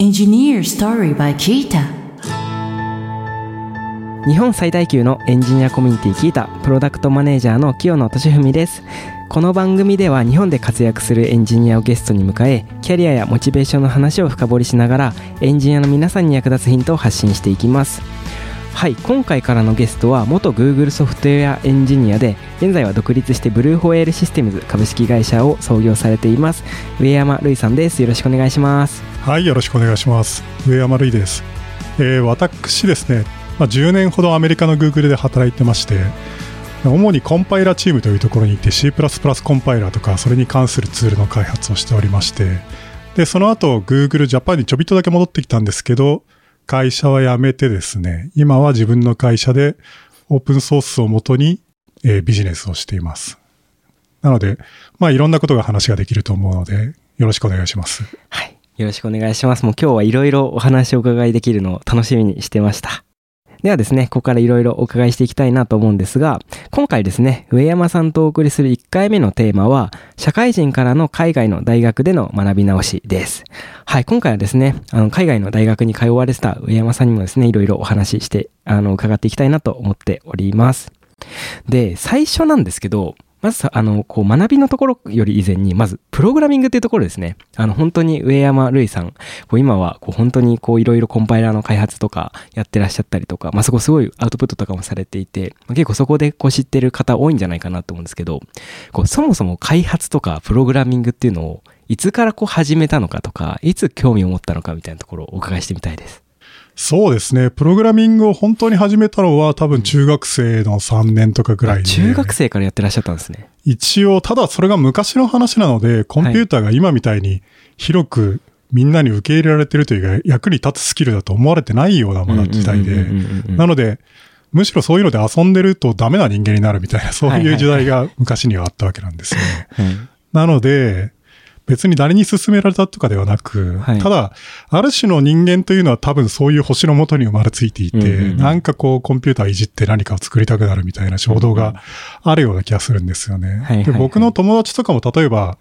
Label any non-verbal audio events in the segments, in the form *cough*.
Engineer Story by Kita 日本最大級のエンジニアコミュニティキータプロダクトマネージャーの清野俊文です。この番組では日本で活躍するエンジニアをゲストに迎えキャリアやモチベーションの話を深掘りしながらエンジニアの皆さんに役立つヒントを発信していきます。はい今回からのゲストは元 Google ソフトウェアエンジニアで現在は独立してブルーホエールシステムズ株式会社を創業されています上山瑠衣さんですよろしくお願いしますはい、よろしくお願いします。上山るいです。えー私ですね、まあ、10年ほどアメリカの Google で働いてまして、主にコンパイラチームというところにいて C++ コンパイラとかそれに関するツールの開発をしておりまして、で、その後 Google Japan にちょびっとだけ戻ってきたんですけど、会社は辞めてですね、今は自分の会社でオープンソースをもとに、えービジネスをしています。なので、まあいろんなことが話ができると思うので、よろしくお願いします。はいよろしくお願いしますもう今日はいろいろお話をお伺いできるのを楽しみにしてましたではですね、ここからいろいろお伺いしていきたいなと思うんですが、今回ですね、上山さんとお送りする1回目のテーマは、社会人からの海外の大学での学び直しです。はい、今回はですね、あの、海外の大学に通われてた上山さんにもですね、いろいろお話しして、あの、伺っていきたいなと思っております。で、最初なんですけど、まず、あの、こう、学びのところより以前に、まず、プログラミングっていうところですね。あの、本当に上山瑠衣さん、こう、今は、こう、本当に、こう、いろいろコンパイラーの開発とかやってらっしゃったりとか、まあ、そこすごいアウトプットとかもされていて、まあ結構そこで、こう、知ってる方多いんじゃないかなと思うんですけど、こう、そもそも開発とか、プログラミングっていうのを、いつからこう、始めたのかとか、いつ興味を持ったのかみたいなところをお伺いしてみたいです。そうですね。プログラミングを本当に始めたのは多分中学生の3年とかぐらいで。中学生からやってらっしゃったんですね。一応、ただそれが昔の話なので、コンピューターが今みたいに広くみんなに受け入れられてるというか、役に立つスキルだと思われてないようなまだ時代で。なので、むしろそういうので遊んでるとダメな人間になるみたいな、そういう時代が昔にはあったわけなんですよね。はいなので、別に誰に勧められたとかではなく、はい。ただ、ある種の人間というのは多分そういう星のもとに生まれついていて、うんうんうん。なんかこうコンピューターいじって何かを作りたくなるみたいな衝動があるような気がするんですよね。はいはいはい。で僕の友達とかも例えば、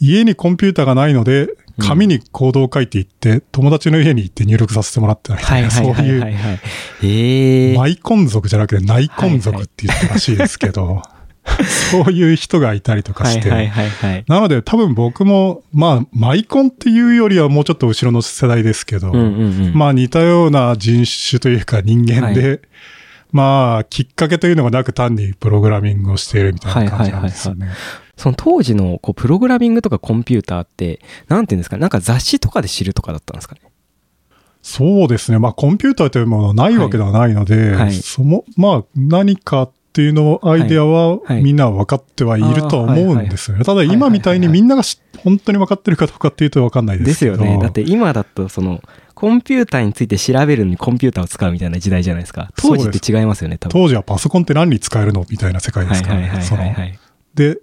家にコンピューターがないので、紙にコードを書いていって、友達の家に行って入力させてもらってたみたはいそういうマイコン族じゃなくて内コン族って言ったらしいですけど、*laughs* *laughs* そういう人がいたりとかして、はいはいはいはい。なので多分僕も、まあ、マイコンっていうよりはもうちょっと後ろの世代ですけど、うんうんうん。まあ似たような人種というか人間で、はまあ、きっかけというのがなく単にプログラミングをしているみたいな感じなんですよね。その当時のこうプログラミングとかコンピューターって、なんていうんですかなんか雑誌とかで知るとかだったんですかね？そうですね。まあ、コンピューターというものはないわけではないので、はいはいその、まあ、何かっていうの、アイデアははいみんなは分かってはいるとは思うんですよね。ただ今みたいにみんながし本当に分かってるかどうかっていうと分かんないでけど。ですすよね。だって今だとその、コンピューターについて調べるのにコンピューターを使うみたいな時代じゃないですか。当時って違いますよね、多分。当時はパソコンって何に使えるのみたいな世界ですからね。その。で、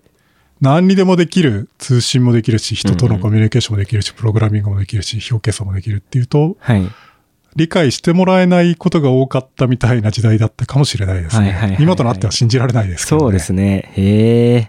何にでもできる、通信もできるし、人とのコミュニケーションもできるし、プログラミングもできるし、表計算もできるっていうと、はい。理解してもらえないことが多かったみたいな時代だったかもしれないですはいはいはいはい。ね今となっては信じられないですけどね。そうですね。へえ。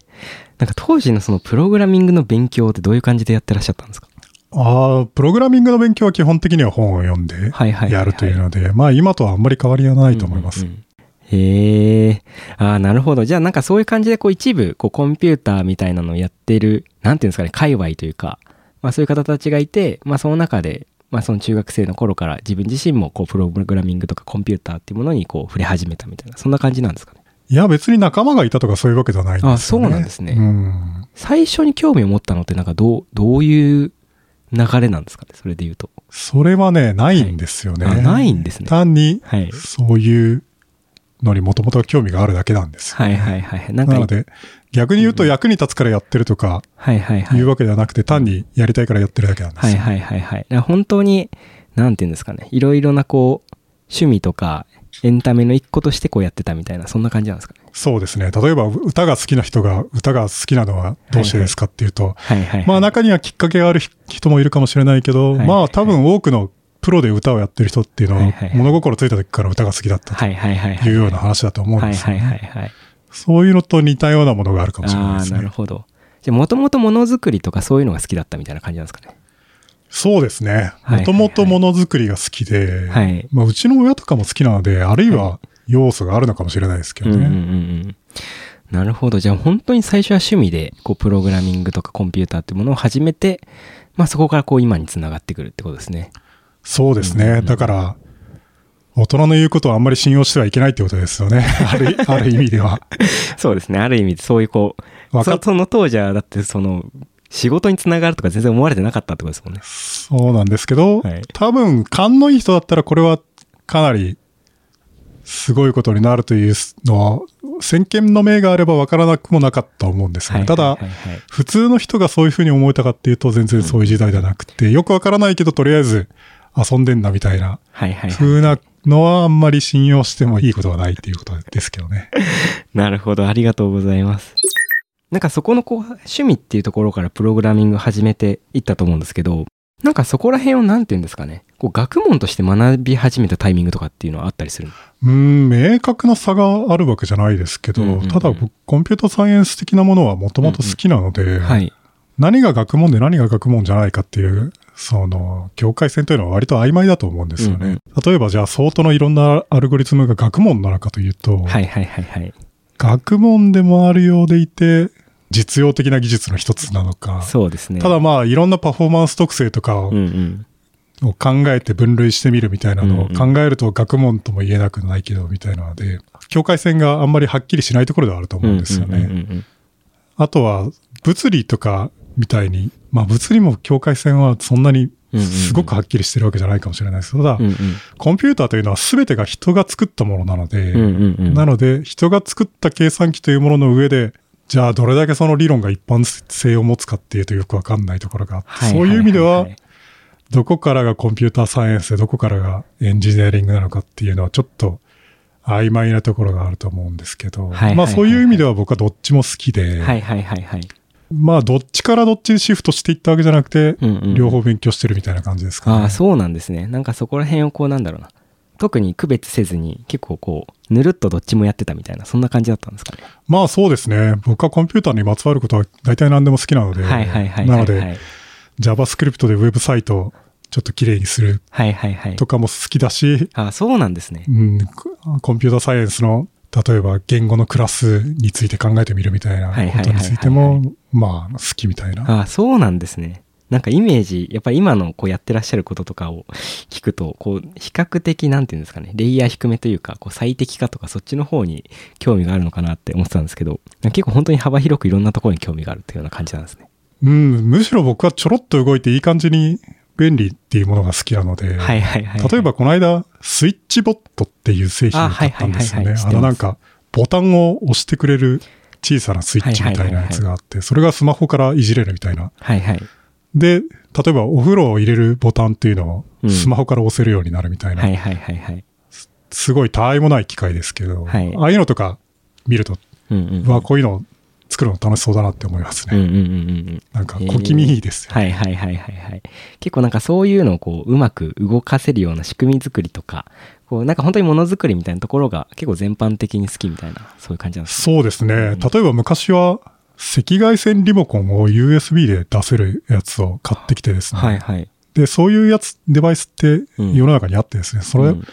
なんか当時のそのプログラミングの勉強ってどういう感じでやってらっしゃったんですか？ああ、プログラミングの勉強は基本的には本を読んではいはいはいはいやるというので、まあ今とはあんまり変わりはないと思います。うんうんうんへえ。ああ、なるほど。じゃあなんかそういう感じでこう一部こうコンピューターみたいなのをやってる、なんていうんですかね、界隈というか、まあそういう方たちがいて、まあその中で、まあその中学生の頃から自分自身もこうプログラミングとかコンピューターっていうものにこう触れ始めたみたいな、そんな感じなんですかね？いや、別に仲間がいたとかそういうわけではないんですよね。あそうなんですねうん。最初に興味を持ったのってなんかどう、どういう流れなんですかね、それで言うと。それはね、ないんですよね。あないんですね単に、はい。そういうのにもともと興味があるだけなんですよ。はいはいはい。なので、逆に言うと役に立つからやってるとかはいはいはいいう。わけではなくて、単にやりたいからやってるだけなんですよ。はいはいはいはい。本当に、なんていうんですかね。いろいろなこう、趣味とか、エンタメの一個としてこうやってたみたいな、そんな感じなんですかね。そうですね。例えば歌が好きな人が歌が好きなのはどうしてですかっていうと、はいはい、はい。まあ中にはきっかけがある人もいるかもしれないけど、はいはいまあ多分多くのプロで歌をやってる人っていうのは物心ついた時から歌が好きだった。というような話だと思うんですよね。はいはい。そういうのと似たようなものがあるかもしれないですね。なるほど。じゃあ、もともとものづくりとかそういうのが好きだったみたいな感じなんですかね？そうですね。はいもともとものづくりが好きで、はい。まあ、うちの親とかも好きなので、あるいは要素があるのかもしれないですけどうんうんうんうね。ん。なるほど。じゃあ本当に最初は趣味で、こう、プログラミングとかコンピューターってものを始めて、まあそこからこう今につながってくるってことですね。そうですね。だから、大人の言うことをあんまり信用してはいけないってことですよね。*laughs* ある、ある意味では。*laughs* そうですね。ある意味そういうこう、そその当時はだってその、仕事につながるとか全然思われてなかったってことですもんね。そうなんですけど、はい多分、勘のいい人だったらこれはかなりすごいことになるというのは、先見の明があれば分からなくもなかったと思うんですよね。ただ普通の人がそういうふうに思えたかっていうと全然そういう時代じゃなくて、よくわからないけどとりあえず遊んでんだみたいなはいはいはい。風なのはあんまり信用してもいいことはないっていうことですけどね。*laughs* なるほど。ありがとうございます。なんかそこのこう趣味っていうところからプログラミングを始めていったと思うんですけど、なんかそこら辺をなんて言うんですかね。こう学問として学び始めたタイミングとかっていうのはあったりするの？うーん、明確な差があるわけじゃないですけど、うんうんうんただ僕コンピュータサイエンス的なものはもともと好きなので、はい。何が学問で何が学問じゃないかっていう、その、境界線というのは割と曖昧だと思うんですよね。うんうん例えばじゃあ相当のいろんなアルゴリズムが学問なのかというと、はいはいはいはい。学問でもあるようでいて、実用的な技術の一つなのか。そうですね。ただまあいろんなパフォーマンス特性とかを,、うんうん。考えて分類してみるみたいなのを考えると学問とも言えなくないけどみたいなので、境界線があんまりはっきりしないところではあると思うんですよね。あとは物理とかみたいに、まあ物理も境界線はそんなにすごくはっきりしてるわけじゃないかもしれないです。ただ、うんうん。コンピューターというのは全てが人が作ったものなので、うんうんうん。なので人が作った計算機というものの上で、じゃあどれだけその理論が一般性を持つかっていうとよくわかんないところがあって、はいそういう意味でははいはい、どこからがコンピューターサイエンスでどこからがエンジニアリングなのかっていうのはちょっと曖昧なところがあると思うんですけど、はいはいはいはい。まあそういう意味では僕はどっちも好きで、はいはいはいはい。まあどっちからどっちにシフトしていったわけじゃなくて、うんうん両方勉強してるみたいな感じですかね。ああ、そうなんですね。なんかそこら辺をこうなんだろうな。特に区別せずに結構こう、ぬるっとどっちもやってたみたいな、そんな感じだったんですかね？まあそうですね。僕はコンピューターにまつわることは大体何でも好きなので、はいはいはいはい。なので、はい JavaScript でウェブサイトをちょっと綺麗にするはいはいはい。とかも好きだし、ああ、そうなんですねう。ん、コンピューターサイエンスの例えば言語のクラスについて考えてみるみたいなことについても、まあ好きみたいな。ああ、そうなんですね。なんかイメージ、やっぱり今のこうやってらっしゃることとかを聞くと、こう、比較的なんていうんですかね、レイヤー低めというか、こう最適化とかそっちの方に興味があるのかなって思ってたんですけど、結構本当に幅広くいろんなところに興味があるっていうような感じなんですね。うん、むしろ僕はちょろっと動いていい感じに便利っていうものが好きなので、はいはいはい。例えばこの間、スイッチボットっていう製品を買ったんですよね。あのなんか、ボタンを押してくれる小さなスイッチみたいなやつがあって、それがスマホからいじれるみたいな。はいはい。で、例えばお風呂を入れるボタンっていうのをうんスマホから押せるようになるみたいな。はいはいはいはい。すごいたわいもない機械ですけど、はいああいうのとか見ると、うんうんうん。うわ、こういうの作るの楽しそうだなって思いますね。うんうんうんうんうん。なんか小気味いいですよ、はいはいはいはいはい。結構なんかそういうのをこう、うまく動かせるような仕組み作りとか、こう、なんか本当にものづくりみたいなところが結構全般的に好きみたいな、そういう感じなんですね。そうですね。例えば昔は赤外線リモコンを USB で出せるやつを買ってきてですね。はいはい。で、そういうやつ、デバイスってうん世の中にあってですね、それ、うん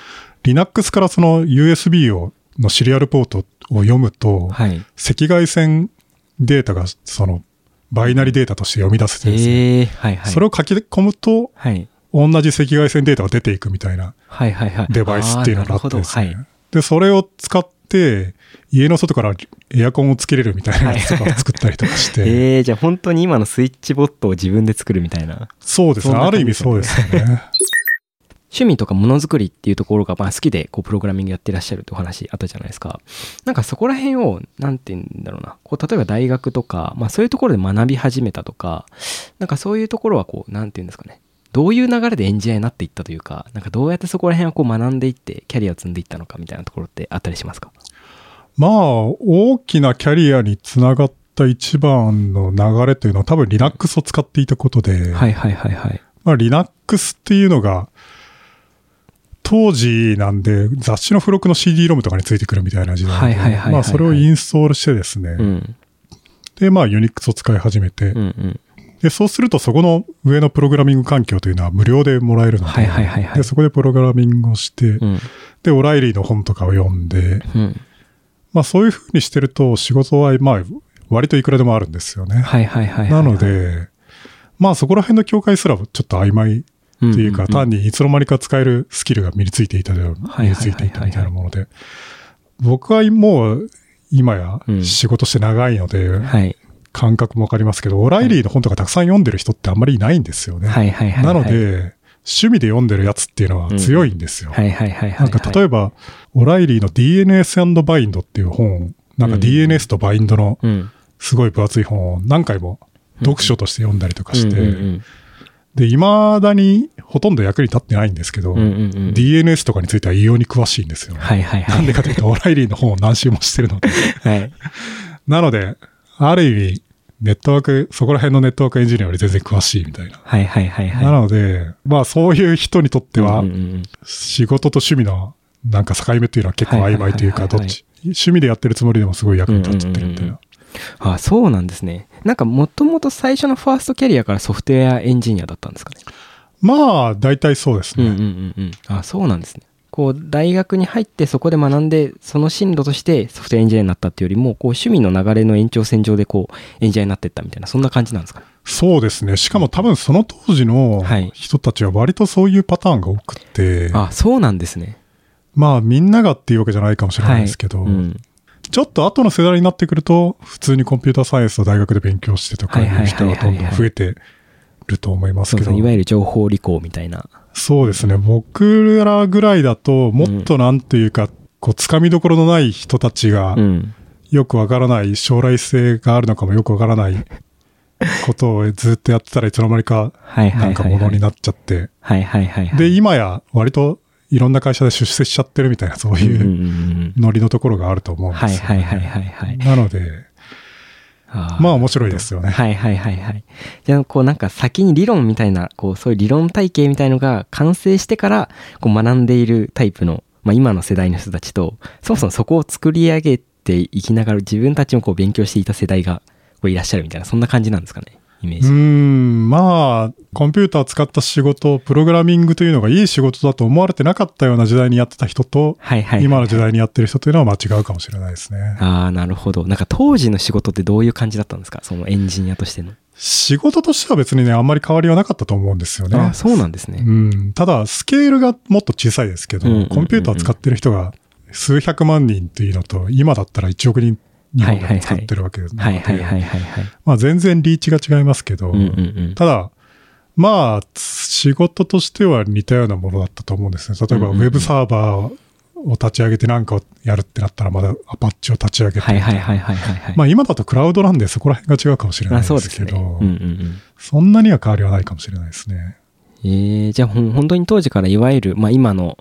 Linux からその USB を、のシリアルポートを読むと、はい。赤外線データが、その、バイナリデータとして読み出せてですね、ええはいはい。それを書き込むと、はい。同じ赤外線データが出ていくみたいなはいはいはい。デバイスっていうのがあってですね。あーなるほどで、それを使って、家の外からエアコンをつけれるみたいなやつとかを作ったりとかして、は *laughs* い。ええじゃあ本当に今のスイッチボットを自分で作るみたいな。そうですね。ある意味そうですよね。趣味とかものづくりっていうところがまあ好きでこうプログラミングやってらっしゃるってお話あったじゃないですか。なんかそこら辺を、なんて言うんだろうな。こう例えば大学とか、まあそういうところで学び始めたとか、なんかそういうところはこう、なんて言うんですかね。どういう流れでエンジニアになっていったというか、なんかどうやってそこら辺をこう学んでいってキャリアを積んでいったのかみたいなところってあったりしますか？まあ、大きなキャリアにつながった一番の流れというのは多分 Linux を使っていたことで、はいはいはいはい。まあ、Linux っていうのが、当時なんで雑誌の付録の CD ロムとかについてくるみたいな時代で、まあそれをインストールしてですね、うん。で、まあ Unix を使い始めて、うんうん。で、そうするとそこの上のプログラミング環境というのは無料でもらえるので、はいはいはいはいで、そこでプログラミングをして、うん。で、オライリーの本とかを読んで、うん。まあそういう風にしてると仕事はまあ割といくらでもあるんですよね。はいはいはいはい。なの、で、まあそこら辺の境界すらちょっと曖昧っていうか、単にいつの間にか使えるスキルが身についていた身についていたみたいなもので、僕はもう今やうん。仕事して長いので、はい。感覚もわかりますけど、オライリーの本とかたくさん読んでる人ってあんまりいないんですよね。はい。はい。はい。なの、で、趣味で読んでるやつっていうのは強いんですよ。なんか例えば、オライリーの DNS& バインドっていう本、なんかうん DNS とバインドのうん。すごい分厚い本を何回も読書として読んだりとかして、で、未だにほとんど役に立ってないんですけど、うん。うんうんうん。DNS とかについては異様に詳しいんですよ。はいはいはい。なんでかというと、オライリーの本を何周もしてるので。*laughs* はい。なので、ある意味、ネットワーク、そこら辺のネットワークエンジニアより全然詳しいみたいな。はいはいはいはい。なので、まあそういう人にとってはうん、うんうん仕事と趣味のなんか境目っていうのは結構曖昧というか、どっち、趣味でやってるつもりでもすごい役に立ってるみたいうんうんな。あそうなんですね。なんかもともと最初のファーストキャリアからソフトウェアエンジニアだったんですかね。まあ、大体そうですね。うんうんうんうん。あそうなんですね。こう大学に入ってそこで学んでその進路としてソフトウェアエンジニアになったっていうよりもこう趣味の流れの延長線上でこうエンジニアになってったみたいなそんな感じなんですかね。そうですね。しかも多分その当時のはい人たちは割とそういうパターンが多くって、あそうなんですね。まあみんながっていうわけじゃないかもしれないですけど、うん、ちょっと後の世代になってくると、普通にコンピューターサイエンスを大学で勉強してとかいう人がどんどん増えてると思いますけど。いわゆる情報理工みたいな。そうですね。僕らぐらいだと、もっとなんていうか、こう、つかみどころのない人たちがう、ん。よくわからない、将来性があるのかもよくわからない *laughs* ことをずっとやってたらいつの間にか。なんかものになっちゃって。はいはいはいはい。で、今や割といろんな会社で出世しちゃってるみたいな、そういうノリのところがあると思うんですよ、はいはいはいはいはい。なので、あーまあ面白いですよね。はいはいはいはい。じゃあ、こうなんか先に理論みたいな、こうそういう理論体系みたいのが完成してから、こう学んでいるタイプの、まあ今の世代の人たちと、そもそもそこを作り上げていきながら自分たちもこう勉強していた世代がこういらっしゃるみたいな、そんな感じなんですかね、イメージ。ん、まあ、コンピューターを使った仕事、プログラミングというのがいい仕事だと思われてなかったような時代にやってた人と、はいはいはい。今の時代にやってる人というのは間違うかもしれないですね。ああ、なるほど。なんか当時の仕事ってどういう感じだったんですか？そのエンジニアとしての。仕事としては別にね、あんまり変わりはなかったと思うんですよね。ああ、そうなんですね。うん。ただ、スケールがもっと小さいですけど、コンピューターを使ってる人が数百万人っていうのと、今だったら1億人日本でも使ってるわけで、はいはいはいはいはい。まあ全然リーチが違いますけど、うんうんうん。ただ、まあ、仕事としては似たようなものだったと思うんですね。例えば、ウェブサーバーを立ち上げて何かをやるってなったら、まだアパッチを立ち上げて。はいはいはいはいはいはい。まあ今だとクラウドなんでそこら辺が違うかもしれないですすけど、ね。うんうんうん。そんなには変わりはないかもしれないですね。えー、じゃあ本当に当時からいわゆる、まあ今の、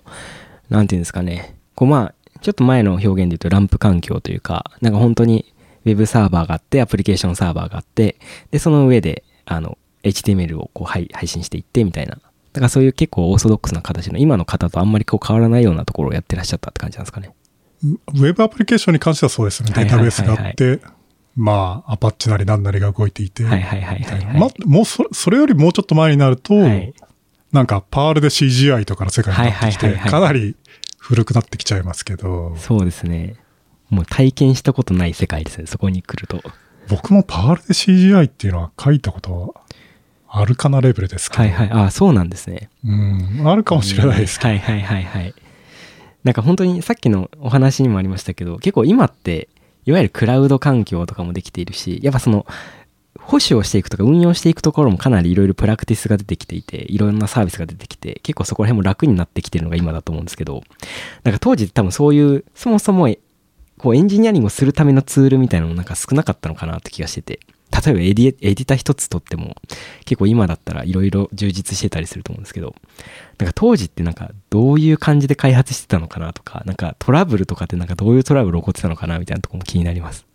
なんていうんですかね、こうまあ、ちょっと前の表現で言うとランプ環境というか、なんか本当にウェブサーバーがあって、アプリケーションサーバーがあって、で、その上で、あの、HTML をこう配配信していってみたいな。だからそういう結構オーソドックスな形の今の方とあんまりこう変わらないようなところをやってらっしゃったって感じなんですかね。ウェブアプリケーションに関してはそうですね。データベースがあって、まあ、アパッチなり何なりが動いていて、はいはいはいはい、はい。ま、もうそそれよりもうちょっと前になると、はいなんかパールで CGI とかの世界になってきて、かなり古くなってきちゃいますけど、そうですね。もう体験したことない世界ですね、そこに来ると。僕もパールで CGI っていうのは書いたことあるかなレベルですけど、はいはい。ああ、そうなんですね。うん、あるかもしれないですけど、はいはいはいはい。なんか本当にさっきのお話にもありましたけど、結構今って、いわゆるクラウド環境とかもできているし、やっぱその、保守をしていくとか運用していくところもかなりいろいろプラクティスが出てきていて、いろんなサービスが出てきて、結構そこら辺も楽になってきてるのが今だと思うんですけど、なんか当時多分そういう、そもそもこうエンジニアリングをするためのツールみたいなのもなんか少なかったのかなって気がしてて、例えばエディエディター一つとっても結構今だったらいろいろ充実してたりすると思うんですけど、なんか当時ってなんかどういう感じで開発してたのかなとか、なんかトラブルとかってなんかどういうトラブル起こってたのかなみたいなとこも気になります。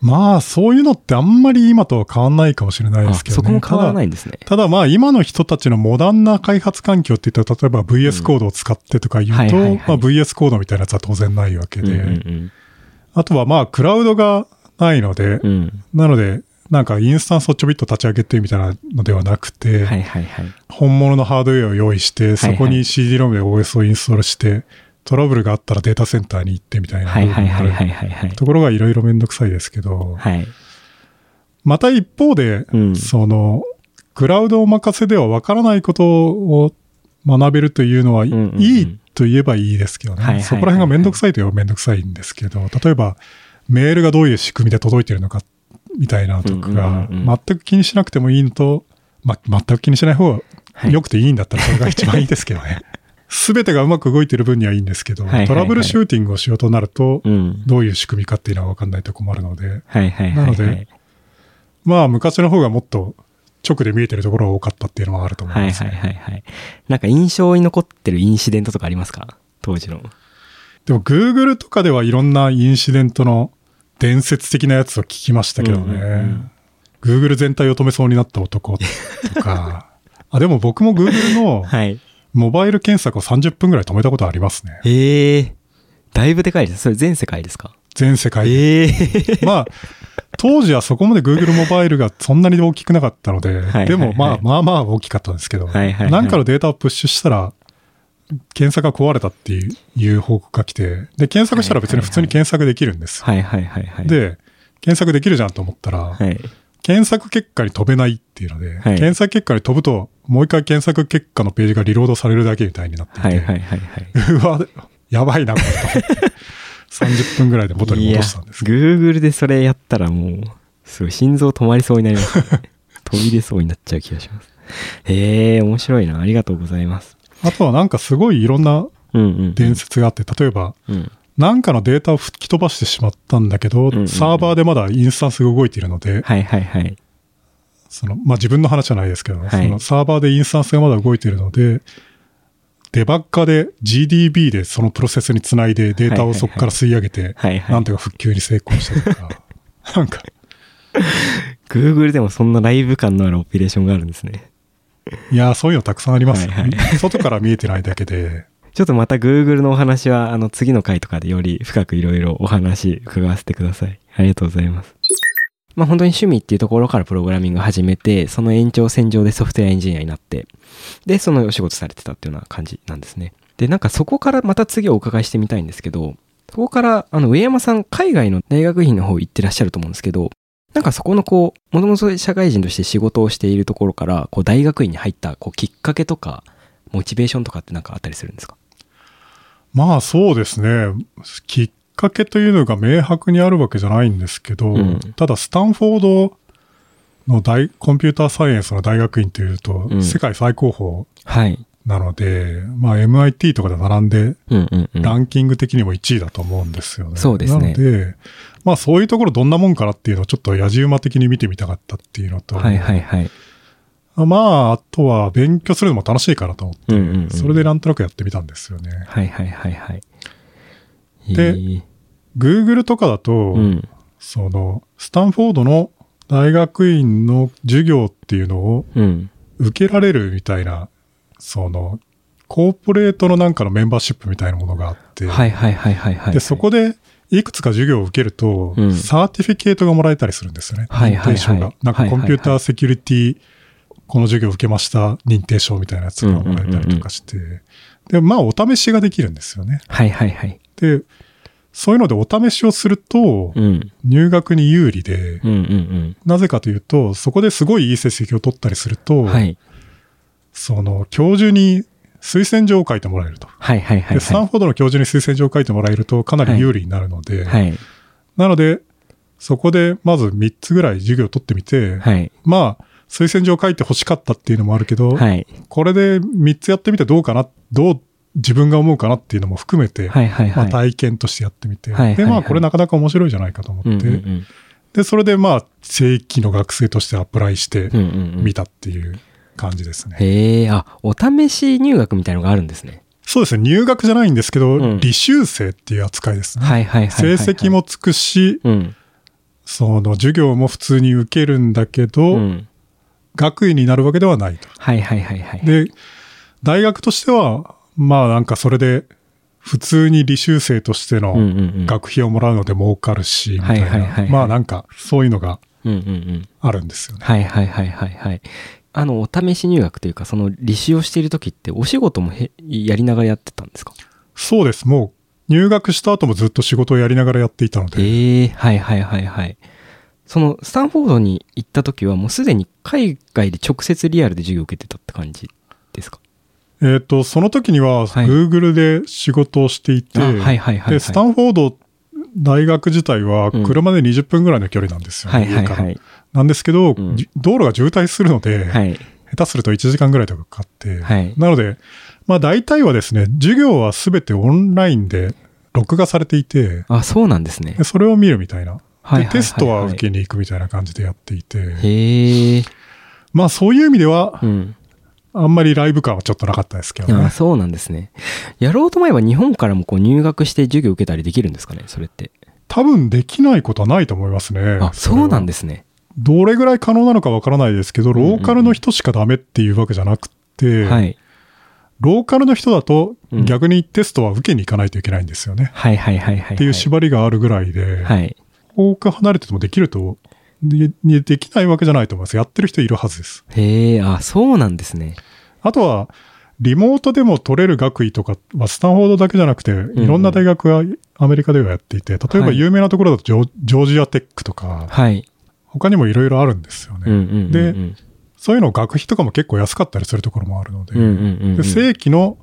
まあ、そういうのってあんまり今とは変わんないかもしれないですけどね。そこも変わらないたんですね。だただまあ今の人たちのモダンな開発環境って言ったら、例えば VS コードを使ってとか言うと、VS コードみたいなやつは当然ないわけで、うんうんあとはまあクラウドがないので、うん。うん。なので、なんかインスタンスをちょびっと立ち上げてみたいなのではなくて。本物のハードウェアを用意して、そこに CD-ROM で OS をインストールして、トラブルがあったらデータセンターに行ってみたいなはいはいはいはいはいはい。ところがいろいろめんどくさいですけど、はい。また一方で、うんその、クラウドお任せではわからないことを学べるというのは、んうんうんいいと言えばいいですけどね。はいはいはいはいそこら辺がめんどくさいといえばめんどくさいんですけど、例えば、メールがどういう仕組みで届いてるのか、みたいなのとか全く気にしなくてもいいのと、ま、全く気にしない方がはい良くていいんだったらそれが一番いいですけどね。すべてがうまく動いてる分にはいいんですけど、はいはいはいトラブルシューティングをしようとなると、うん。どういう仕組みかっていうのは分かんないと困るので、はいはいはいはい。なのでまあ昔の方がもっと直で見えてるところが多かったっていうのはあると思います、はいはいね。はいはい。なんか印象に残ってるインシデントとかありますか？当時の。でも Google とかではいろんなインシデントの伝説的なやつを聞きましたけどね。うんうんうん Google 全体を止めそうになった男とか。*laughs* あ、でも僕も Google のはい。モバイル検索を30分ぐらい止めたことありますね。へえ。だいぶでかいです。それ全世界ですか？全世界で。ええ。*laughs* まあ、当時はそこまで Google モバイルがそんなに大きくなかったので、でもまあまあまあ大きかったんですけど、はいはいはいなんかのデータをプッシュしたら、検索が壊れたっていういう報告が来て、で、検索したら別に普通に検索できるんです。はいはいはいはい。、で、検索できるじゃんと思ったら、はい。検索結果に飛べないっていうので、はい検索結果に飛ぶと、もう一回検索結果のページがリロードされるだけみたいになっていて、はいはいはいはい。*laughs* うわ、やばいな、これと思って。30分ぐらいで元に戻したんですけど。Google でそれやったらもう、すごい心臓止まりそうになります、ね。*laughs* 飛び出そうになっちゃう気がします。へえ、面白いな。ありがとうございます。あとはなんかすごいいろんなうんうん。伝説があって、例えば、うん。なんかのデータを吹き飛ばしてしまったんだけど、んうんサーバーでまだインスタンスが動いているので、はいはいはい。その、まあ、自分の話じゃないですけど、い。そのサーバーでインスタンスがまだ動いているので、デバッカーで GDB でそのプロセスにつないでデータをそこから吸い上げて、はいはいなんとか復旧に成功したとか、*laughs* なんか、Google でもそんなライブ感のあるオペレーションがあるんですね。いやー、そういうのたくさんありますよ、はいは外から見えてないだけで、ちょっとまた Google のお話は、あの、次の回とかでより深くいろいろお話伺わせてください。ありがとうございます。まあ本当に趣味っていうところからプログラミングを始めて、その延長線上でソフトウェアエンジニアになって、で、そのお仕事されてたっていうような感じなんですね。で、なんかそこからまた次お伺いしてみたいんですけど、そこから、あの、上山さん、海外の大学院の方行ってらっしゃると思うんですけど、なんかそこのこう、もともと社会人として仕事をしているところから、こう、大学院に入った、こう、きっかけとか、モチベーションとかってなんかあったりするんですか？まあそうですね。きっかけというのが明白にあるわけじゃないんですけど、うんただスタンフォードの大コンピューターサイエンスの大学院というと、うん世界最高峰はい。なので、まあ MIT とかで並んで、うんうんうん。ランキング的にも1位だと思うんですよね。そうですねなので、まあそういうところどんなもんかなっていうのをちょっと野じ馬的に見てみたかったっていうのと、はいはいはい。まああとは勉強するのも楽しいかなと思って、うんうんうんそれでなんとなくやってみたんですよね。はいはいはいはい。でえー Google とかだと、うん。その、スタンフォードの大学院の授業っていうのをうん。受けられるみたいな、その、コーポレートのなんかのメンバーシップみたいなものがあって、はいはいはいはいはい。で、そこでいくつか授業を受けると、うんサーティフィケートがもらえたりするんですよね。はいはいはい。なんかコンピューターセキュリティ、この授業を受けました認定証みたいなやつがもらえたりとかして、で、まあお試しができるんですよね。はいはいはい。で、そういうのでお試しをすると、うん。入学に有利で、うんうんなぜかというと、そこですごいいい成績を取ったりすると、うん。はい。その教授に推薦状を書いてもらえると。はいはいはいで、スタンはフォードの教授に推薦状を書いてもらえるとかなり有利になるので、い。はい。なので、そこでまず3つぐらい授業を取ってみて、はい。まあ、推薦状を書いて欲しかったっていうのもあるけど、はい。これで3つやってみてどうかな、どう自分が思うかなっていうのも含めて、はいはいまあ、はい。体験としてやってみて、はいはいはいで、まあ、これなかなか面白いじゃないかと思って、うんうんうん。で、それでまあ、正規の学生としてアプライしてうんうんうん見たっていう感じですね。へえ、あ、お試し入学みたいのがあるんですね。そうですね、入学じゃないんですけど、うん履修生っていう扱いですね。はいはいはいはいはい。成績もつくし、うん。その授業も普通に受けるんだけど、うん。学位になるわけではないと。はいはいはいはい。で、大学としては、まあなんかそれで、普通に履修生としての。学費をもらうので儲かるし、みたいはいはいはいはな。いまあなんか、そういうのが。あるんですよね。はいはいはいはいはい。あの、お試し入学というか、その履修をしている時って、お仕事もへやりながらやってたんですか？そうです。もう入学した後もずっと仕事をやりながらやっていたので、ええはいはいはいはい。その、スタンフォードに行った時は、もうすでに海外で直接リアルで授業を受けてたって感じですか？えっ、と、その時には、はい Google で仕事をしていて。で、スタンフォード大学自体はうん車で20分ぐらいの距離なんですよね。はいはい家からはい。なんですけど、うんじ道路が渋滞するので、はい。下手すると1時間ぐらいとかかかって、はい。なので、まあ大体はですね、授業はすべてオンラインで録画されていて、あ、そうなんですねで。それを見るみたいな。で、テストは受けに行くみたいな感じでやっていて。まあそういう意味ではう、ん。あんまりライブ感はちょっとなかったですけどね。あそうなんですね。やろうと思えば日本からもこう入学して授業受けたりできるんですかねそれって。多分できないことはないと思いますね。あ、そうなんでですね。どれぐらい可能なのかわからないですけど、ローカルの人しかダメっていうわけじゃなくて、はい。ローカルの人だとうん逆にテストは受けに行かないといけないんですよね。はいはいはいはい。っていう縛りがあるぐらいで、はい。遠く離れててもできると、ででできないわけじゃないと思います。やってる人いるはずです。へえ、あ、そうなんですね。あとは、リモートでも取れる学位とかはスタンフォードだけじゃなくて、いろんな大学がアメリカではやっていて、例えばはい有名なところだとジョジョージアテックとか、はい。他にもいろいろあるんですよね。うんうんうんうん。でそういうの学費とかも結構安かったりするところもあるので、うんうんうんうん。で正規の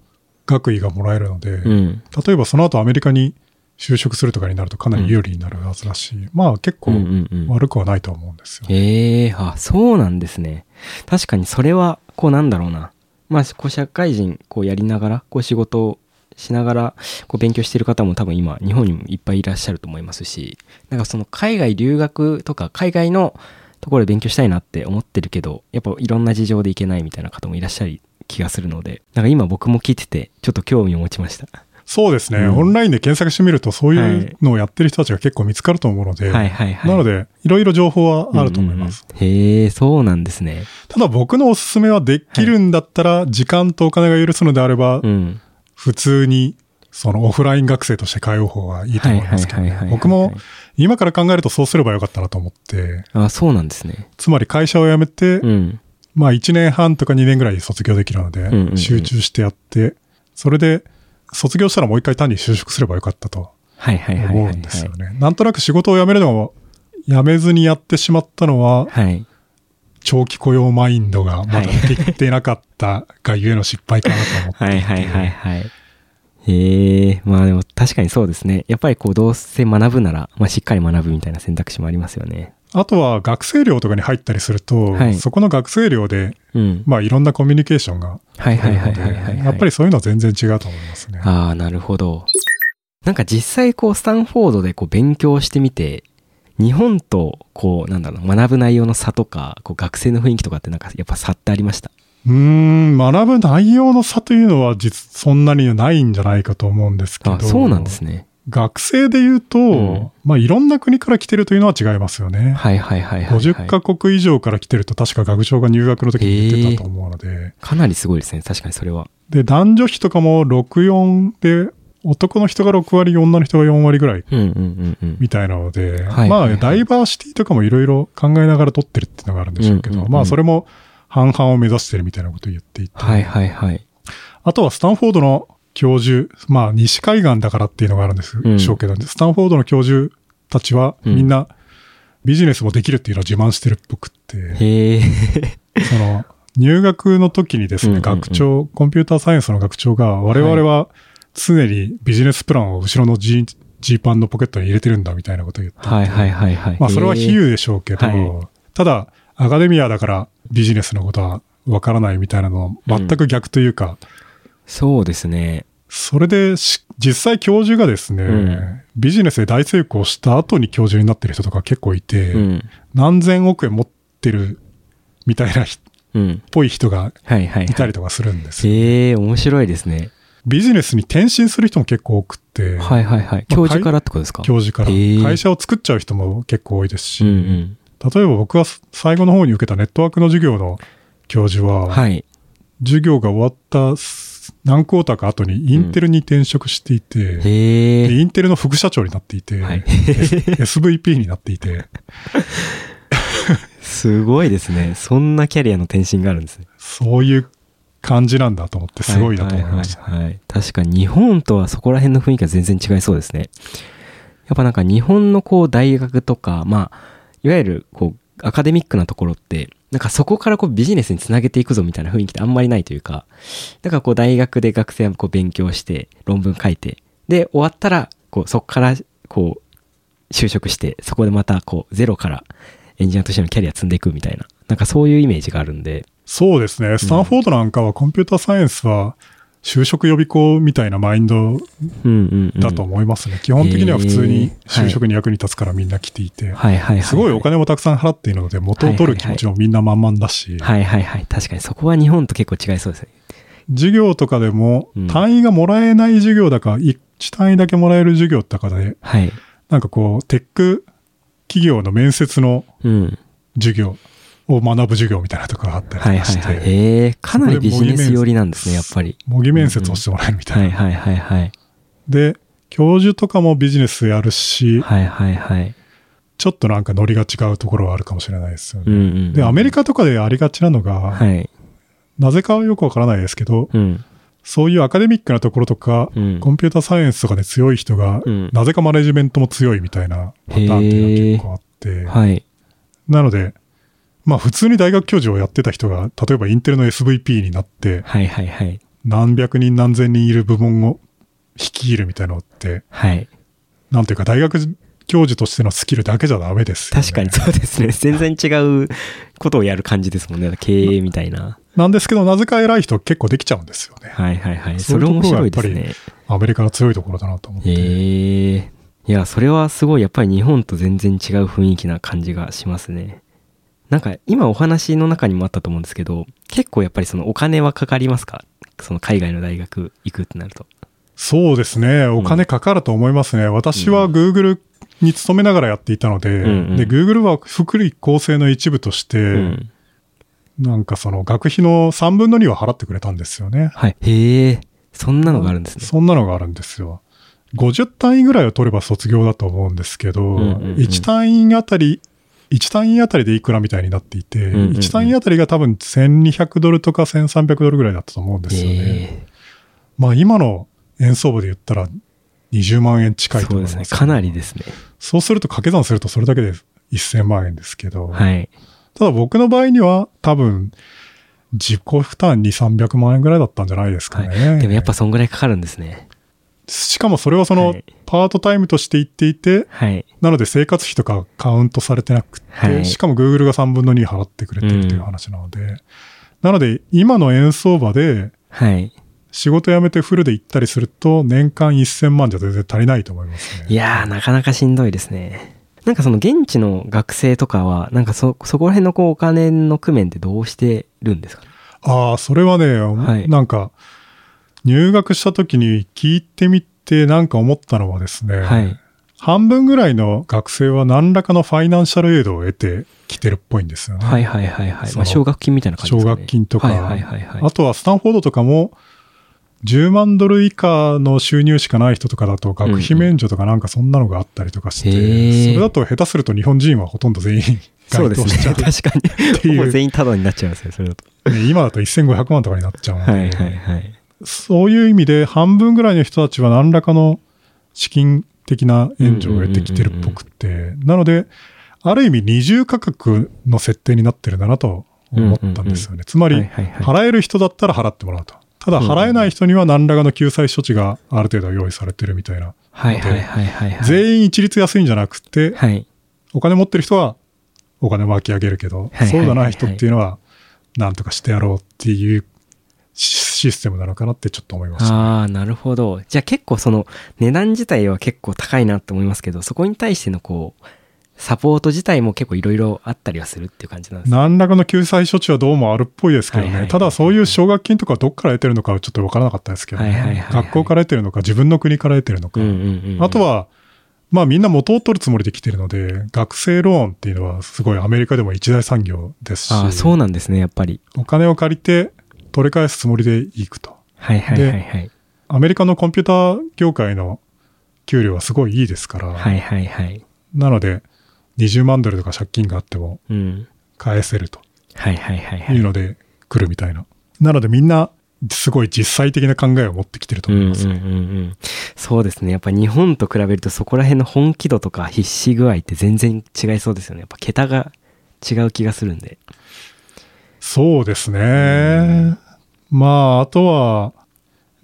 学位がもらえるので、うん。例えばその後アメリカに就職するとかになるとかなり有利になるはずだし、まあ結構うんうんうん悪くはないとは思うんですよ。へえ、あ、そうなんですね。確かにそれは、こうなんだろうな。まあ、こう社会人、こうやりながら、こう仕事をしながら、こう勉強してる方も多分今、日本にもいっぱいいらっしゃると思いますし、なんかその海外留学とか、海外のところで勉強したいなって思ってるけど、やっぱいろんな事情でいけないみたいな方もいらっしゃる気がするので、なんか今僕も聞いてて、ちょっと興味を持ちました。そうですね、うんオンラインで検索してみるとそういうのをやってる人たちが結構見つかると思うので、はいはいはい。なのでいろいろ情報はあると思います。うんうんうん。へえ、そうなんですね。ただ僕のおすすめはできるんだったら、時間とお金が許すのであれば、うん。普通にそのオフライン学生として通う方がいいと思いますけど僕も今から考えるとそうすればよかったなと思って、あ、そうなんですね。つまり会社を辞めて、うん。まあ1年半とか2年ぐらいで卒業できるので集中してやって、それで卒業したらもう一回単に就職すればよかったと。思うんですよね。なんとなく仕事を辞めるのも、辞めずにやってしまったのは、はい。長期雇用マインドがまだできてなかったがゆえの失敗かなと思って。はいはいはいはい。へえ、まあでも確かにそうですね。やっぱりこうどうせ学ぶなら、まあしっかり学ぶみたいな選択肢もありますよね。あとは学生寮とかに入ったりすると、はいそこの学生寮で、うん。まあいろんなコミュニケーションがはいはいあるので。やっぱりそういうのは全然違うと思いますね。ああ、なるほど。なんか実際こうスタンフォードでこう勉強してみて、日本とこうなんだろう学ぶ内容の差とか、こう学生の雰囲気とかってなんかやっぱ差ってありました？うーん、学ぶ内容の差というのは実、そんなにないんじゃないかと思うんですけど。あそうなんですね。学生で言うと、んまあいろんな国から来てるというのは違いますよね。はいはいはいはい、はい。50カ国以上から来てると確か学長が入学の時に言ってたと思うので、かなりすごいですね。確かにそれは。で、男女比とかも6、4で、男の人が6割、女の人が4割ぐらいうんうんうんうん。みたいなので、はいはいはいまあ、ダイバーシティとかもいろいろ考えながら取ってるっていうのがあるんでしょうけど、うんうんうんまあ、それも半々を目指してるみたいなことを言っていて、はいはいはい。あとはスタンフォードの教授、まあ、西海岸だからっていうのがあるんですうん。しょうけど、スタンフォードの教授たちはうん。みんなビジネスもできるっていうのを自慢してるっぽくって。その、入学の時にですね、うんうんうん。学長、コンピューターサイエンスの学長が、我々は常にビジネスプランを後ろのジージーパンのポケットに入れてるんだみたいなことを言っていて。はいはいはいはい。まあそれは比へ喩でしょうけど、はい。ただ、アカデミアだからビジネスのことはわからないみたいなの全く逆というか、えそうですね。それでし実際教授がですね、うんビジネスで大成功した後に教授になってる人とか結構いて、うん。何千億円持ってるみたいな人っうん。ぽい人がはいはい、いたはい。りとかするんですよ。へえ、面白いですね。ビジネスに転身する人も結構多くって、はいはいはい。教授からってことですか？教授からへー会社を作っちゃう人も結構多いですし、うんうん。例えば僕は最後の方に受けたネットワークの授業の教授は、はい。授業が終わった何クォーターか後にインテルに転職していて、へでえ。インテルの副社長になっていて、はい *laughs* SVP になっていて、*laughs* すごいですね。そんなキャリアの転身があるんですね。そういう感じなんだと思ってすごいなと思いました。はいはいはいはい確かに日本とはそこら辺の雰囲気が全然違いそうですね。やっぱなんか日本のこう大学とか、まあ、いわゆるこうアカデミックなところって、なんかそこからこうビジネスにつなげていくぞみたいな雰囲気ってあんまりないというか、だからこう大学で学生はこう勉強して論文書いて、で終わったらこうそこからこう就職して、そこでまたこうゼロからエンジニアとしてのキャリア積んでいくみたいな、なんかそういうイメージがあるんで、そうですね。スタンフォードなんかはコンピューターサイエンスは就職予備校みたいなマインド。だと思いますね。基本的には普通に就職に役に立つからみんな来ていて。はいはいはい。すごいお金もたくさん払っているので、元を取る気持ちもみんな満々だし、はいはいはい。確かにそこは日本と結構違いそうですね。授業とかでもうん単位がもらえない授業だか、1単位だけもらえる授業とかで、はい。なんかこう、テック企業の面接のうん。を学ぶ授業みたいなところがあったりとはいかして、はいはい。えー、かなりビジネス寄りなんですね、やっぱり。模擬面接をしてもらえるみたいな。はいはいはいはい。で、教授とかもビジネスやるし、はいはいはい。ちょっとなんかノリが違うところはあるかもしれないですよね。うんうん。で、アメリカとかでありがちなのが、はい。なぜかはよくわからないですけど、うん。そういうアカデミックなところとか、うんコンピューターサイエンスとかで強い人が、うんなぜかマネジメントも強いみたいなパターンっていうのが結構あって、はい。なので、まあ普通に大学教授をやってた人が、例えばインテルの SVP になって、はいはいはい。何百人何千人いる部門を率いるみたいなのって、はい。なんていうか大学教授としてのスキルだけじゃダメですよね。確かにそうですね。全然違うことをやる感じですもんね。経営みたいな。なんですけど、なぜか偉い人結構できちゃうんですよね。はいはいはい。それ面ころがやっぱり白いですね。アメリカの強いところだなと思って。ええいや、それはすごい、やっぱり日本と全然違う雰囲気な感じがしますね。なんか、今お話の中にもあったと思うんですけど、結構やっぱりそのお金はかかりますか？その海外の大学行くってなると。そうですね。お金かかると思いますね。私は Google に勤めながらやっていたので、んうんで、Google は福利厚生の一部として、うん。なんかその学費の3分の2は払ってくれたんですよね。はい。へえ、そんなのがあるんですね。そんなのがあるんですよ。50単位ぐらいを取れば卒業だと思うんですけど、んうんうん1単位あたり、1単位あたりでいくらみたいになっていて、んうんうん1単位あたりが多分1200ドルとか1300ドルぐらいだったと思うんですよね。えまあ今の円相場で言ったら20万円近えいと思います。そうですね。かなりですね。そうすると掛け算するとそれだけで1000万円ですけど、はい。ただ僕の場合には多分自己負担2、300万円ぐらいだったんじゃないですかはね。い。でもやっぱそんぐらいかかるんですね。しかもそれはそのはいパートタイムとして言っていて、はい。なので生活費とかカウントされてなくて、はいしかも Google が3分の2払ってくれてるっていう話なので、なので今の円相場ではい。仕事辞めてフルで行ったりすると年間1000万じゃ全然足りないと思いますね。いやー、なかなかしんどいですね。なんかその現地の学生とかは、なんかそ、そこら辺のこうお金の工面ってどうしてるんですかね？ああ、それはね、はいなんか入学した時に聞いてみてなんか思ったのはですね、はい。半分ぐらいの学生は何らかのファイナンシャルエイドを得てきてるっぽいんですよね。はいはいはいはい。まあ、奨学金みたいな感じですかね。奨学金とかはいはいはいはい。あとはスタンフォードとかも、10万ドル以下の収入しかない人とかだと学費免除とかなんかそんなのがあったりとかして、へーそれだと下手すると日本人はほとんど全員 *laughs* そうですね。該当しちゃう。確かに。*laughs* 全員タダになっちゃいますね、それだと。ね今だと1500万とかになっちゃうので、はいはいはい。そういう意味で半分ぐらいの人たちは何らかの資金的な援助を得てきてるっぽくって、なので、ある意味二重価格の設定になってるんだなと思ったんですよね。つまり、払える人だったら払ってもらうと。ただ、払えない人には何らかの救済処置がある程度用意されてるみたいな。はいはいはいはいはい。全員一律安いんじゃなくて、はい。お金持ってる人はお金巻き上げるけど、そうじゃない人っていうのは、なんとかしてやろうっていうシシステムなのかなってちょっと思いました。ああ、なるほど。じゃあ結構その値段自体は結構高いなって思いますけど、そこに対してのこう、サポート自体も結構いろいろあったりはするっていう感じなんですね。何らかの救済処置はどうもあるっぽいですけどね。はいはいはいただそういう奨学金とかどっから得てるのかはちょっとわからなかったですけどね、はいはい学校から得てるのか自分の国から得てるのか。うんうんうんうん。あとは、まあみんな元を取るつもりで来てるので、学生ローンっていうのはすごいアメリカでも一大産業ですし、ああ、そうなんですね、やっぱり。お金を借りて取り返すつもりで行くと。はいはいはいはい。アメリカのコンピューター業界の給料はすごいいいですから、はいはいはい。なので20万ドルとか借金があってもうん。返せるとはいはいはいはいいうので来るみたいな。なのでみんな、すごい実際的な考えを持ってきてると思います、うんうんうんうん。そうですね。やっぱ日本と比べるとそこら辺の本気度とか必死具合って全然違いそうですよね。やっぱ桁が違う気がするんで。そうですね。まあ、あとは、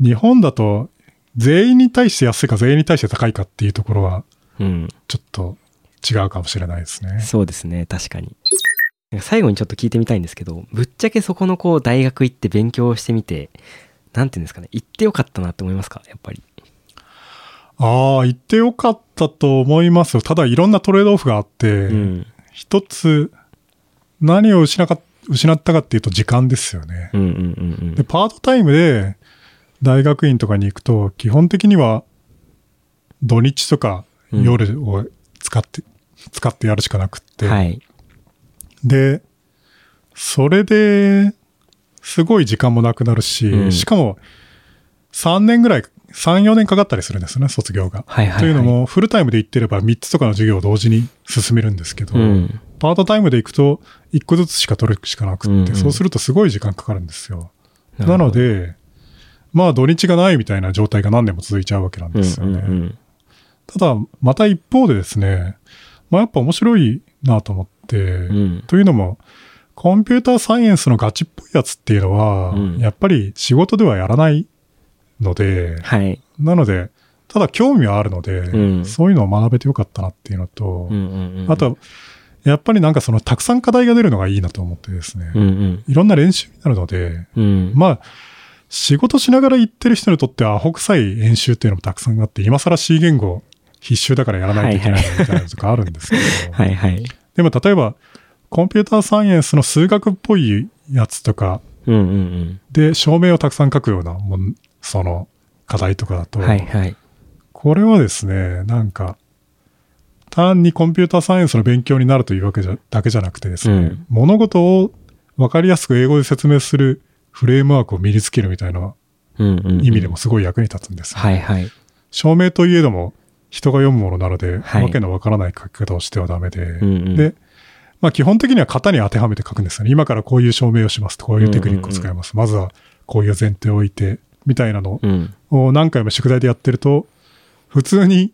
日本だと、全員に対して安いか全員に対して高いかっていうところは、うん。ちょっと違うかもしれないですね。そうですね。確かに。最後にちょっと聞いてみたいんですけど、ぶっちゃけそこのこう大学行って勉強してみて、なんていうんですかね、行ってよかったなって思いますか？やっぱり。ああ、行ってよかったと思いますよ。ただいろんなトレードオフがあって、うん。一つ、何を失か失ったかっていうと時間ですよね。うんうんうんで、パートタイムで大学院とかに行くと、基本的には土日とかうん夜を使って、使ってやるしかなくって、うん。はい。で、それで、すごい時間もなくなるし、うんしかも、3年ぐらい、3、4年かかったりするんですね、卒業が。はいはい、はい。というの、も、フルタイムで行ってれば3つとかの授業を同時に進めるんですけど、うん。パートタイムで行くと1個ずつしか取るしかなくって、うんうんそうするとすごい時間かかるんですよ。なの、で、まあ土日がないみたいな状態が何年も続いちゃうわけなんうんですよね。うんうん。ただ、また一方でですね、まあやっぱ面白いなと思って、うん。というのも、コンピューターサイエンスのガチっぽいやつっていうのは、うんやっぱり仕事ではやらないので、はい。なので、ただ興味はあるので、うんそういうのを学べてよかったなっていうのと、うんうんうん。あと、やっぱりなんかそのたくさん課題が出るのがいいなと思ってですね、うんうん。いろんな練習になるので、うん。まあ、仕事しながら行ってる人にとってはアホ臭い演習っていうのもたくさんあって、今更 C 言語必修だからやらないといけないみたいなのとかあるんですけど、*laughs* はいはい。でも例えば、コンピューターサイエンスの数学っぽいやつとかうんうんで証明をたくさん書くようなもん、その課題とかだと、うん。はいはい。これはですね、なんか、単にコンピューターサイエンスの勉強になるというわけじゃ、だけじゃなくてですね、うん物事を分かりやすく英語で説明するフレームワークを身につけるみたいなうんうんうん。意味でもすごい役に立つんですよ、はいはい。証明といえども人が読むものなので、はいわけのわからない書き方をしてはダメで、うんうんで、まあ基本的には型に当てはめて書くんですよね。今からこういう証明をしますと、こういうテクニックを使います。まずはこういう前提を置いて、みたいなのうん。を何回も宿題でやってると、普通に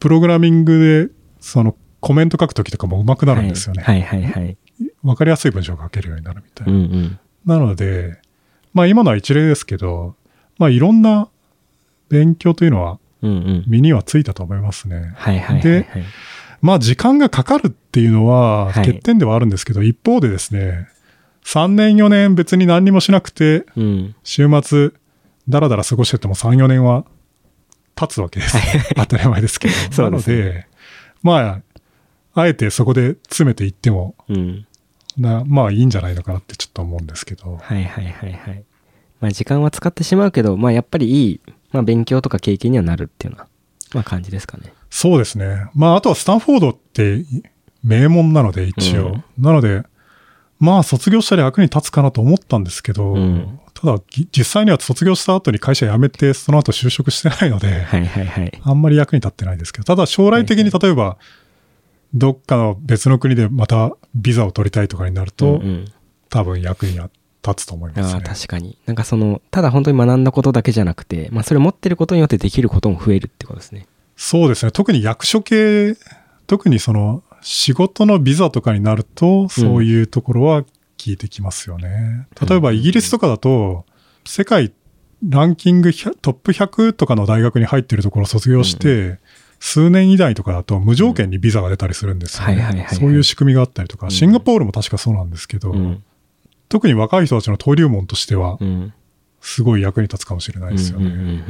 プログラミングで、そのコメント書くときとかも上手くなるんですよね。はいはいはい。わかりやすい文章が書けるようになるみたいうんな。うん。なので、まあ今のは一例ですけど、まあいろんな勉強というのは。身にはついたと思いますね。はいはいはいではい。まあ時間がかかるっていうのははい欠点ではあるんですけど、一方でですね、3年4年別に何にもしなくて、うん。週末だらだら過ごしてても3、4年は経つわけです。当たり前ですけど。*laughs* なので、まあ、あえてそこで詰めていっても、うん。なまあいいんじゃないのかなってちょっと思うんですけど。はいはいはいはい。まあ時間は使ってしまうけど、まあやっぱりいい、まあ勉強とか経験にはなるっていうような、まあ感じですかね。そうですね。まああとはスタンフォードって名門なので一応。うんなので、まあ卒業したら役に立つかなと思ったんですけど、うんただぎ実際には卒業した後に会社辞めてその後就職してないので、はいはいはい。あんまり役に立ってないですけど、ただ将来的に例えば、どっかの別の国でまたビザを取りたいとかになると、うんうん多分役には立つと思いますね。確かに。なんかその、ただ本当に学んだことだけじゃなくて、まあそれ持ってることによってできることも増えるってことですね。そうですね。特に役所系、特にその仕事のビザとかになると、そういうところは効いてきますよね。例えばイギリスとかだと、世界ランキング100トップ100とかの大学に入ってるところを卒業して、数年以内とかだと無条件にビザが出たりするんですよそういう仕組みがあったりとか、うんシンガポールも確かそうなんですけど、うん。特に若い人たちの登竜門としてはう、ん。すごい役に立つかもしれないですよね。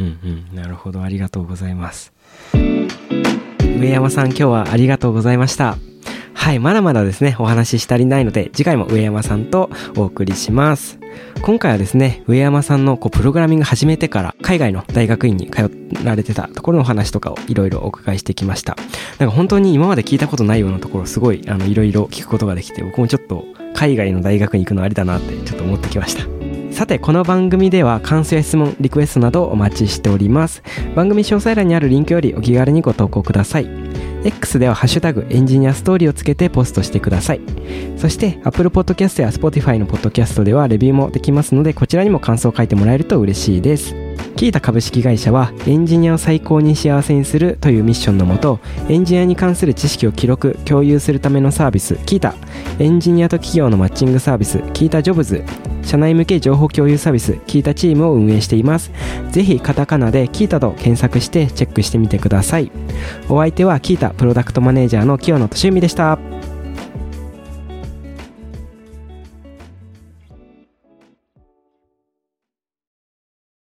なるほど。ありがとうございます。上山さん、今日はありがとうございました。はい、まだまだですね、お話ししたりないので、次回も上山さんとお送りします。今回はですね、上山さんのこうプログラミング始めてから、海外の大学院に通られてたところのお話とかをいろいろお伺いしてきました。なんか本当に今まで聞いたことないようなところ、すごい、あの、いろいろ聞くことができて、僕もちょっと海外の大学に行くのありだなってちょっと思ってきました。さて、この番組では感想や質問、リクエストなどお待ちしております。番組詳細欄にあるリンクよりお気軽にご投稿ください。X ではハッシュタグエンジニアストーリーをつけてポストしてください。そして Apple Podcast や Spotify の Podcast ではレビューもできますのでこちらにも感想を書いてもらえると嬉しいです。キータ株式会社はエンジニアを最高に幸せにするというミッションのもとエンジニアに関する知識を記録共有するためのサービスキータエンジニアと企業のマッチングサービスキータジョブズ社内向け情報共有サービスキータチームを運営しています。ぜひカタカナでキータと検索してチェックしてみてください。お相手はキータプロダクトマネージャーの清野俊美でした。